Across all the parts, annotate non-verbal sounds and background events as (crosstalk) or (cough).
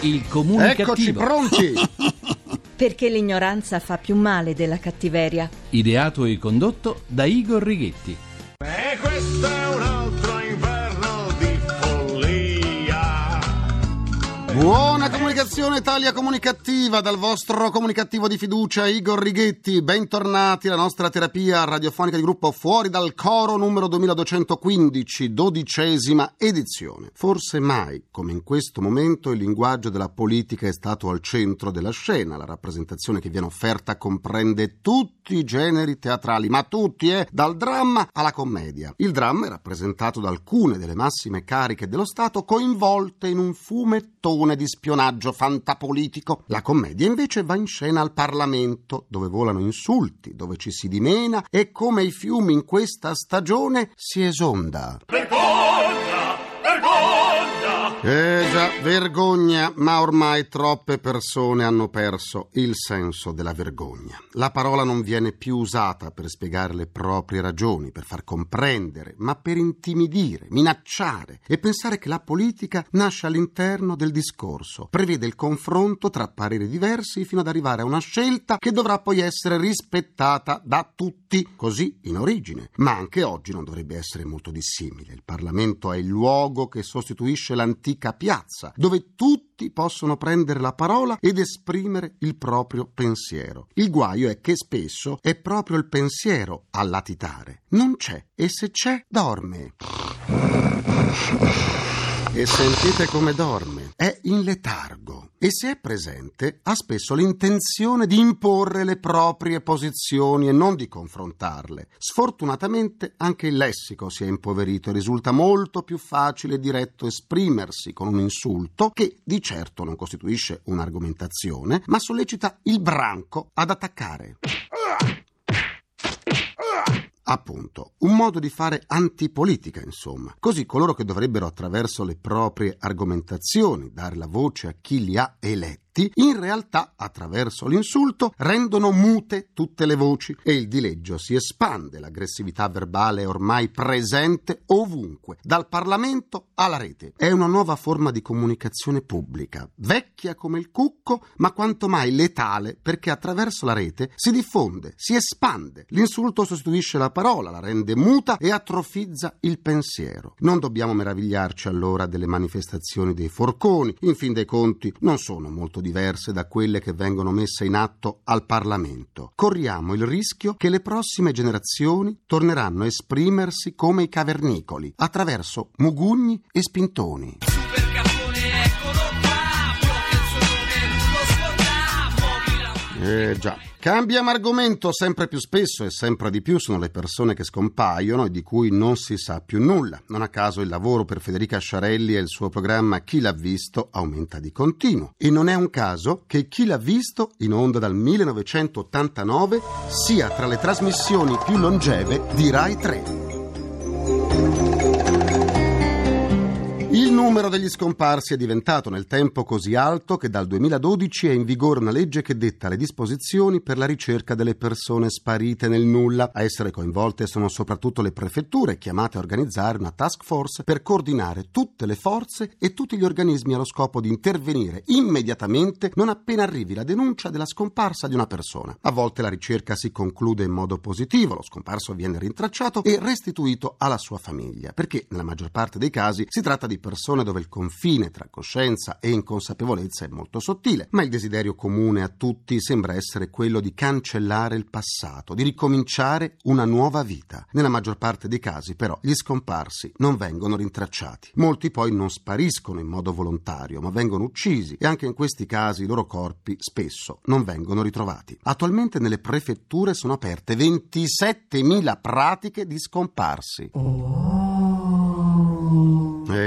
Il comune Eccoci cattivo. pronti! (laughs) Perché l'ignoranza fa più male della cattiveria. Ideato e condotto da Igor Righetti. E questo è un altro inverno di follia. Buona comunicazione Italia Comunicativa dal vostro comunicativo di fiducia Igor Righetti. Bentornati alla nostra terapia radiofonica di gruppo Fuori dal Coro numero 2215, dodicesima edizione. Forse mai, come in questo momento, il linguaggio della politica è stato al centro della scena. La rappresentazione che viene offerta comprende tutti i generi teatrali, ma tutti, eh, dal dramma alla commedia. Il dramma è rappresentato da alcune delle massime cariche dello Stato coinvolte in un fumettone di spionaggio fantapolitico. La commedia invece va in scena al Parlamento, dove volano insulti, dove ci si dimena e come i fiumi in questa stagione si esonda. Vergogna! Vergogna! Eh già, vergogna, ma ormai troppe persone hanno perso il senso della vergogna. La parola non viene più usata per spiegare le proprie ragioni, per far comprendere, ma per intimidire, minacciare e pensare che la politica nasce all'interno del discorso, prevede il confronto tra pareri diversi fino ad arrivare a una scelta che dovrà poi essere rispettata da tutti, così in origine. Ma anche oggi non dovrebbe essere molto dissimile. Il Parlamento è il luogo che sostituisce l'antica piazza, dove tutti possono prendere la parola ed esprimere il proprio pensiero. Il guaio è che spesso è proprio il pensiero a latitare. Non c'è, e se c'è, dorme. E sentite come dorme. È in letargo. E se è presente, ha spesso l'intenzione di imporre le proprie posizioni e non di confrontarle. Sfortunatamente anche il lessico si è impoverito e risulta molto più facile e diretto esprimersi con un insulto che di certo non costituisce un'argomentazione, ma sollecita il branco ad attaccare. Appunto, un modo di fare antipolitica, insomma. Così coloro che dovrebbero attraverso le proprie argomentazioni dare la voce a chi li ha eletti, in realtà, attraverso l'insulto, rendono mute tutte le voci e il dileggio si espande, l'aggressività verbale è ormai presente ovunque, dal Parlamento alla rete. È una nuova forma di comunicazione pubblica, vecchia come il cucco, ma quanto mai letale perché attraverso la rete si diffonde, si espande. L'insulto sostituisce la parola, la rende muta e atrofizza il pensiero. Non dobbiamo meravigliarci allora delle manifestazioni dei forconi, in fin dei conti non sono molto diverse da quelle che vengono messe in atto al Parlamento. Corriamo il rischio che le prossime generazioni torneranno a esprimersi come i cavernicoli, attraverso mugugni e spintoni. Eh già. Cambiamo argomento sempre più spesso e sempre di più sono le persone che scompaiono e di cui non si sa più nulla. Non a caso il lavoro per Federica Sciarelli e il suo programma Chi l'ha visto aumenta di continuo. E non è un caso che Chi l'ha visto, in onda dal 1989, sia tra le trasmissioni più longeve di Rai 3. Numero degli scomparsi è diventato nel tempo così alto che dal 2012 è in vigore una legge che detta le disposizioni per la ricerca delle persone sparite nel nulla. A essere coinvolte sono soprattutto le prefetture chiamate a organizzare una task force per coordinare tutte le forze e tutti gli organismi allo scopo di intervenire immediatamente non appena arrivi la denuncia della scomparsa di una persona. A volte la ricerca si conclude in modo positivo, lo scomparso viene rintracciato e restituito alla sua famiglia, perché nella maggior parte dei casi si tratta di persone dove il confine tra coscienza e inconsapevolezza è molto sottile, ma il desiderio comune a tutti sembra essere quello di cancellare il passato, di ricominciare una nuova vita. Nella maggior parte dei casi, però, gli scomparsi non vengono rintracciati. Molti poi non spariscono in modo volontario, ma vengono uccisi e anche in questi casi i loro corpi spesso non vengono ritrovati. Attualmente nelle prefetture sono aperte 27.000 pratiche di scomparsi. Eh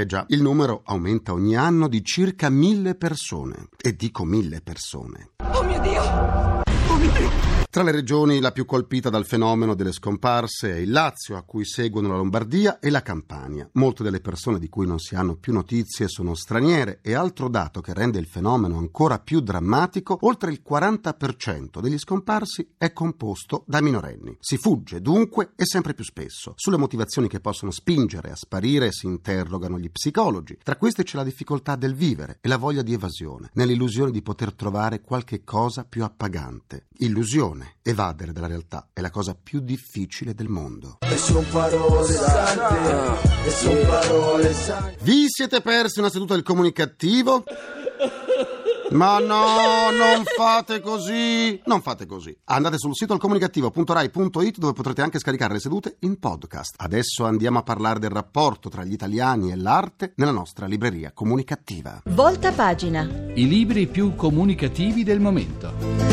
già, il numero aumenta ogni anno di circa mille persone. E dico mille persone. Oh mio Dio! Tra le regioni la più colpita dal fenomeno delle scomparse è il Lazio, a cui seguono la Lombardia e la Campania. Molte delle persone di cui non si hanno più notizie sono straniere e altro dato che rende il fenomeno ancora più drammatico, oltre il 40% degli scomparsi è composto da minorenni. Si fugge dunque e sempre più spesso. Sulle motivazioni che possono spingere a sparire si interrogano gli psicologi. Tra queste c'è la difficoltà del vivere e la voglia di evasione, nell'illusione di poter trovare qualche cosa più appagante. Illusione evadere dalla realtà è la cosa più difficile del mondo. E son parole sante, e son parole sante. Vi siete persi una seduta del comunicativo? Ma no, non fate così. Non fate così. Andate sul sito alcomunicativo.rai.it dove potrete anche scaricare le sedute in podcast. Adesso andiamo a parlare del rapporto tra gli italiani e l'arte nella nostra libreria comunicativa. Volta pagina. I libri più comunicativi del momento.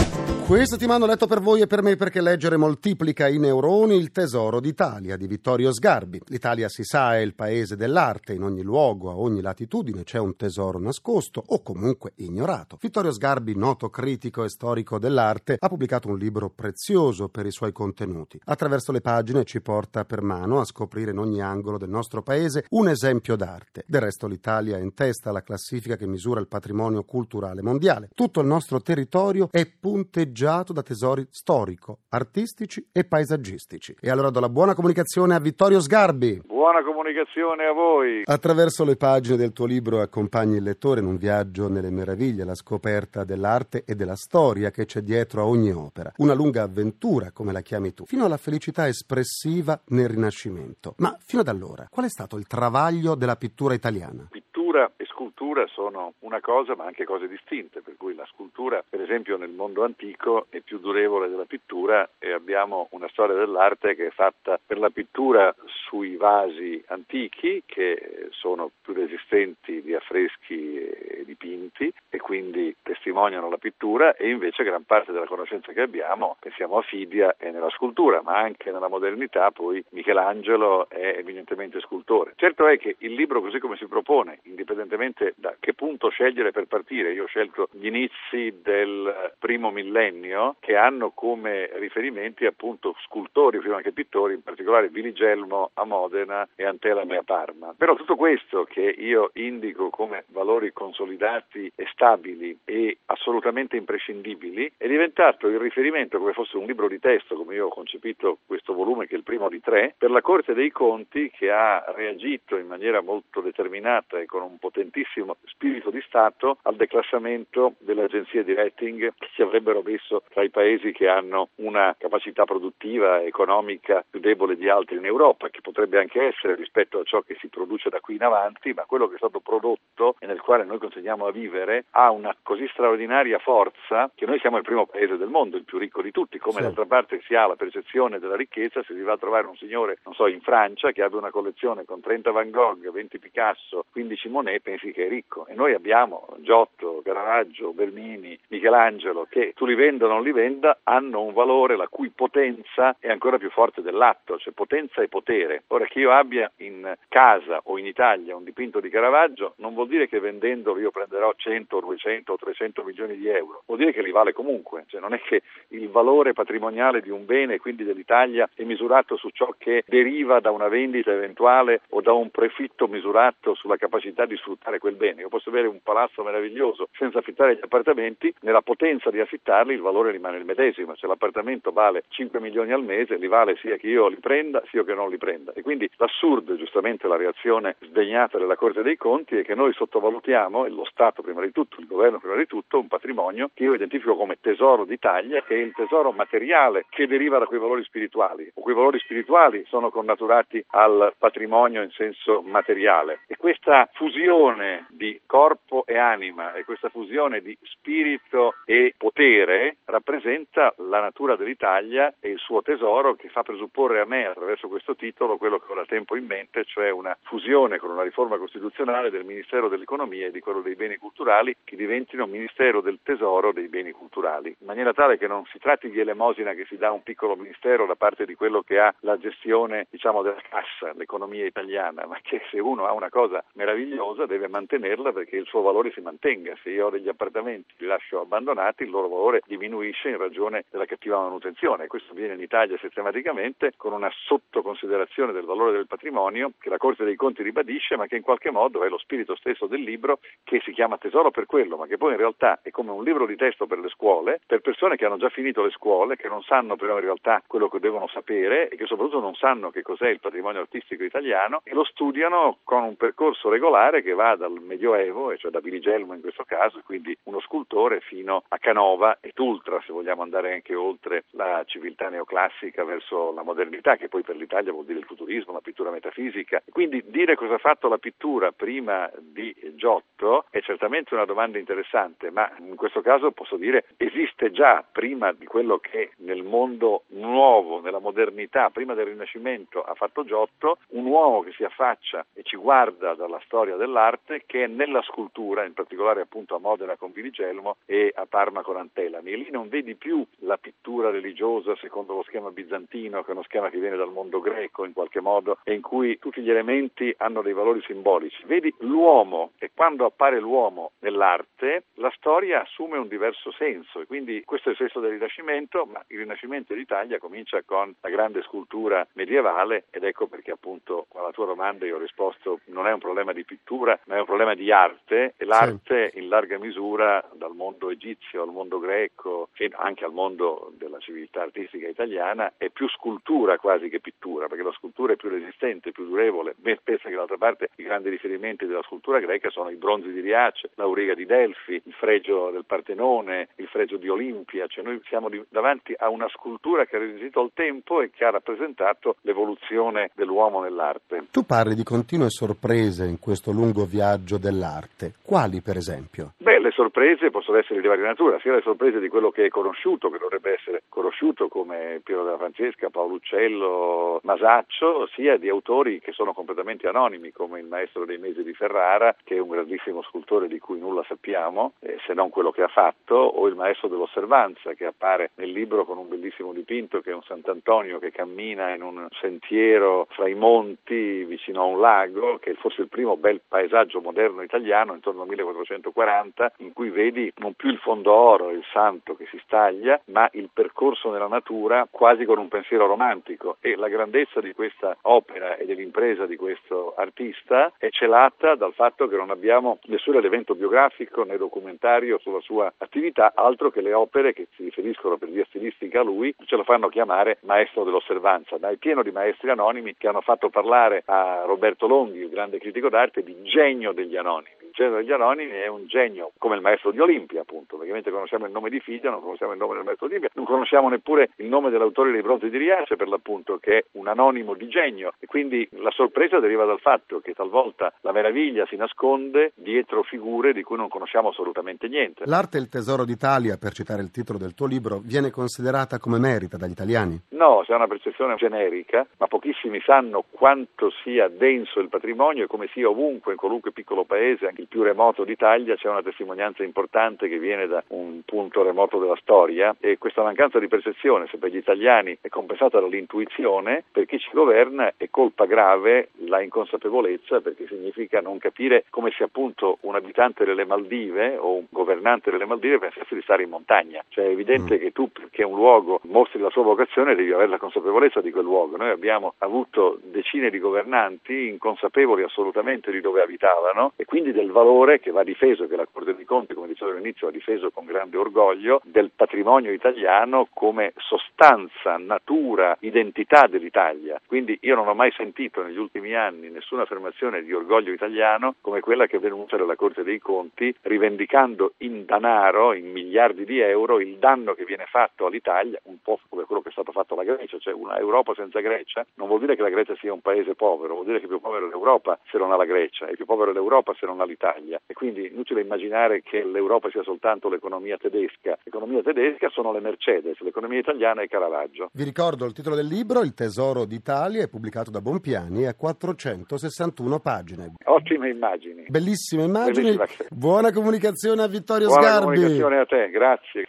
Questa settimana ho letto per voi e per me perché leggere moltiplica i neuroni il tesoro d'Italia di Vittorio Sgarbi. L'Italia si sa è il paese dell'arte, in ogni luogo, a ogni latitudine c'è un tesoro nascosto o comunque ignorato. Vittorio Sgarbi, noto critico e storico dell'arte, ha pubblicato un libro prezioso per i suoi contenuti. Attraverso le pagine ci porta per mano a scoprire in ogni angolo del nostro paese un esempio d'arte. Del resto l'Italia è in testa alla classifica che misura il patrimonio culturale mondiale. Tutto il nostro territorio è punteggiato pianeggiato da tesori storico, artistici e paesaggistici. E allora do la buona comunicazione a Vittorio Sgarbi. Buona comunicazione a voi. Attraverso le pagine del tuo libro accompagni il lettore in un viaggio nelle meraviglie, la scoperta dell'arte e della storia che c'è dietro a ogni opera. Una lunga avventura, come la chiami tu, fino alla felicità espressiva nel Rinascimento. Ma fino ad allora, qual è stato il travaglio della pittura italiana? Pittura e scultura sono una cosa ma anche cose distinte, per cui la scultura, per esempio nel mondo antico, è più durevole della pittura e abbiamo una storia dell'arte che è fatta per la pittura sui vasi antichi che sono più resistenti di affreschi e dipinti e quindi testimoniano la pittura e invece gran parte della conoscenza che abbiamo, pensiamo a Fidia, è nella scultura, ma anche nella modernità poi Michelangelo è evidentemente scultore. Certo è che il libro così come si propone, indipendentemente da che punto scegliere per partire, io ho scelto gli inizi del primo millennio che hanno come riferimenti appunto scultori prima che pittori, in particolare Viligelmo a Modena e Antelame a Parma. Però tutto questo che io indico come valori consolidati e stabili e assolutamente imprescindibili è diventato il riferimento come fosse un libro di testo, come io ho concepito questo volume che è il primo di tre, per la Corte dei Conti che ha reagito in maniera molto determinata e con un potentissimo spirito di Stato al declassamento delle agenzie di rating che ci avrebbero messo tra i paesi che hanno una capacità produttiva e economica più debole di altri in Europa, che potrebbe anche essere rispetto a ciò che si produce da qui in avanti, ma quello che è stato prodotto e nel quale noi continuiamo a vivere ha una così straordinaria forza che noi siamo il primo paese del mondo, il più ricco di tutti, come Sì. d'altra parte si ha la percezione della ricchezza se si va a trovare un signore, non so, in Francia che abbia una collezione con 30 Van Gogh, 20 Picasso, 15 Monet, pensi che è ricco. E noi abbiamo Giotto, Caravaggio, Bernini, Michelangelo che tu li venda o non li venda hanno un valore la cui potenza è ancora più forte dell'atto, cioè potenza e potere. Ora che io abbia in casa o in Italia un dipinto di Caravaggio non vuol dire che vendendolo io prenderò 100, 200 o 300 milioni di euro, vuol dire che li vale comunque, cioè non è che il valore patrimoniale di un bene, quindi dell'Italia, è misurato su ciò che deriva da una vendita eventuale o da un prefitto misurato sulla capacità di sfruttare quel bene. Io posso avere un palazzo meraviglioso senza affittare gli appartamenti, nella potenza di affittarli il valore rimane il medesimo, se l'appartamento vale 5 milioni al mese li vale sia che io li prenda sia che non li prenda. E quindi l'assurdo, giustamente la reazione sdegnata della Corte dei Conti è che noi sottovalutiamo, e lo Stato prima di tutto, il governo prima di tutto, un patrimonio che io identifico come tesoro d'Italia, che è il tesoro materiale che deriva da quei valori spirituali, o quei valori spirituali sono connaturati al patrimonio in senso materiale. E questa fusione di corpo e anima e questa fusione di spirito e potere rappresenta la natura dell'Italia e il suo tesoro che fa presupporre a me attraverso questo titolo quello che ho da tempo in mente, cioè una fusione con una riforma costituzionale del Ministero dell'Economia e di quello dei beni culturali che diventino Ministero del Tesoro dei beni culturali, in maniera tale che non si tratti di elemosina che si dà a un piccolo ministero da parte di quello che ha la gestione diciamo, della cassa, l'economia italiana, ma che se uno ha una cosa meravigliosa deve mantenerla perché il suo valore si mantenga. Se io ho degli appartamenti li lascio abbandonati, il loro valore diminuisce in ragione della cattiva manutenzione. Questo avviene in Italia sistematicamente con una sottoconsiderazione del valore del patrimonio che la Corte dei Conti ribadisce, ma che in qualche modo è lo spirito stesso del libro che si chiama Tesoro per quello, ma che poi in realtà è come un libro di testo per le scuole, per persone che hanno già finito le scuole, che non sanno però in realtà quello che devono sapere e che soprattutto non sanno che cos'è il patrimonio artistico italiano e lo studiano con un percorso regolare che va dal Medioevo, e cioè da Viligelmo in questo caso, quindi uno scultore, fino a Canova e Tultra, se vogliamo andare anche oltre la civiltà neoclassica verso la modernità, che poi per l'Italia vuol dire il futurismo, la pittura metafisica. Quindi dire cosa ha fatto la pittura prima di Giotto è certamente una domanda interessante, ma in questo caso posso dire esiste già prima di quello che nel mondo nuovo, nella modernità, prima del Rinascimento ha fatto Giotto, un uomo che si affaccia e ci guarda dalla storia dell'arte che è nella scultura, in particolare appunto a Modena con Viligelmo e a Parma con Antelami. E lì non vedi più la pittura religiosa secondo lo schema bizantino, che è uno schema che viene dal mondo greco in qualche modo e in cui tutti gli elementi hanno dei valori simbolici. Vedi l'uomo e quando appare l'uomo nell'arte la storia assume un diverso senso e quindi questo è il senso del Rinascimento, ma il Rinascimento d'Italia comincia con la grande scultura medievale ed ecco perché appunto alla tua domanda io ho risposto non è un problema di pittura ma è un problema di arte e l'arte sì. in larga misura dal mondo egizio al mondo greco e anche al mondo della civiltà artistica italiana è più scultura quasi che pittura perché la scultura è più resistente, più durevole ben pensa che d'altra parte i grandi riferimenti della scultura greca sono i bronzi di Riace, l'auriga di Delfi, il fregio del Partenone, il fregio di Olimpia, cioè noi siamo davanti a una scultura che ha resistito al tempo e che ha rappresentato l'evoluzione dell'uomo nell'arte. Tu parli di continue sorprese in questo lungo viaggio dell'arte. Quali, per esempio? Beh, le sorprese possono essere di varia natura, sia le sorprese di quello che è conosciuto, che dovrebbe essere conosciuto come Piero della Francesca, Paolo Uccello, Masaccio, sia di autori che sono completamente anonimi, come il maestro dei mesi di Ferrara, che è un grandissimo scultore di cui nulla sappiamo, eh, se non quello che ha fatto, o il maestro dell'osservanza, che appare nel libro con un bellissimo dipinto che è un Sant'Antonio che cammina in un sentiero fra i monti vicino a un lago, che è forse il primo bel paesaggio moderno italiano intorno al 1440, in cui vedi non più il fondo oro, il santo che si staglia, ma il percorso nella natura quasi con un pensiero romantico. E la grandezza di questa opera e dell'impresa di questo artista è celata dal fatto che non abbiamo nessun elemento biografico né documentario sulla sua attività, altro che le opere che si riferiscono per via stilistica a lui, ce lo fanno chiamare maestro dell'osservanza, ma è pieno di maestri anonimi che hanno fatto parlare a Roberto Longhi, il grande critico d'arte, di genio degli anonimi genio degli Anonimi è un genio come il maestro di Olimpia, appunto, perché mentre conosciamo il nome di Fidia, non conosciamo il nome del maestro di Olimpia, non conosciamo neppure il nome dell'autore dei bronzi di Riace, per l'appunto, che è un anonimo di genio. E quindi la sorpresa deriva dal fatto che talvolta la meraviglia si nasconde dietro figure di cui non conosciamo assolutamente niente. L'arte e il tesoro d'Italia, per citare il titolo del tuo libro, viene considerata come merita dagli italiani? No, c'è una percezione generica, ma pochissimi sanno quanto sia denso il patrimonio e come sia ovunque, in qualunque piccolo paese, anche il più remoto d'Italia, c'è una testimonianza importante che viene da un punto remoto della storia e questa mancanza di percezione, se per gli italiani è compensata dall'intuizione, per chi ci governa è colpa grave la inconsapevolezza perché significa non capire come se appunto un abitante delle Maldive o un governante delle Maldive pensasse di stare in montagna. Cioè è evidente mm. che tu perché un luogo mostri la sua vocazione devi avere la consapevolezza di quel luogo. Noi abbiamo avuto decine di governanti inconsapevoli assolutamente di dove abitavano e quindi del valore che va difeso, che la Corte dei Conti, come dicevo all'inizio, ha difeso con grande orgoglio, del patrimonio italiano come sostanza, natura, identità dell'Italia. Quindi io non ho mai sentito negli ultimi anni nessuna affermazione di orgoglio italiano come quella che è venuta dalla Corte dei Conti, rivendicando in denaro, in miliardi di euro, il danno che viene fatto all'Italia, un po' come quello che è stato fatto alla Grecia, cioè una Europa senza Grecia, non vuol dire che la Grecia sia un paese povero, vuol dire che è più povera l'Europa se non ha la Grecia, è più povera l'Europa se non ha l'Italia l'Italia e quindi inutile immaginare che l'Europa sia soltanto l'economia tedesca. L'economia tedesca sono le Mercedes, l'economia italiana è Caravaggio. Vi ricordo il titolo del libro, Il tesoro d'Italia, è pubblicato da Bonpiani a 461 pagine. Ottime immagini. Bellissime immagini. Bellissima. Buona comunicazione a Vittorio Buona Sgarbi. comunicazione a te, grazie.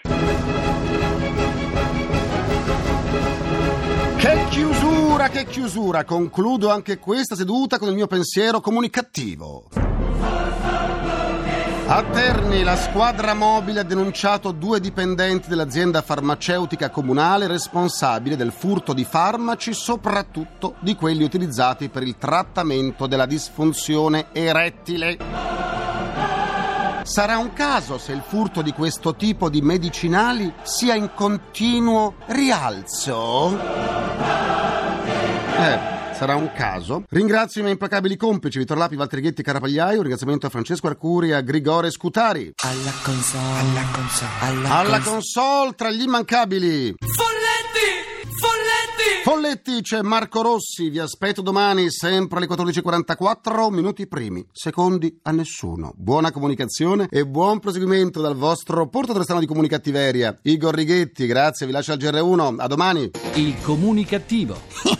Che chiusura, che chiusura! Concludo anche questa seduta con il mio pensiero comunicativo. A Terni la squadra mobile ha denunciato due dipendenti dell'azienda farmaceutica comunale responsabili del furto di farmaci, soprattutto di quelli utilizzati per il trattamento della disfunzione erettile. Sarà un caso se il furto di questo tipo di medicinali sia in continuo rialzo? Eh. Sarà un caso. Ringrazio i miei implacabili complici Vittor Lapi, Valtteri Ghetti, Carapagliaio. Un ringraziamento a Francesco Arcuri e a Grigore Scutari. Alla console, alla console, alla, Alla console. console tra gli immancabili. Folletti! Folletti! Folletti c'è Marco Rossi. Vi aspetto domani sempre alle 14.44. Minuti primi, secondi a nessuno. Buona comunicazione e buon proseguimento dal vostro portatore strano di comunicattiveria. Igor Righetti, grazie, vi lascio al GR1. A domani. Il comunicativo. (laughs)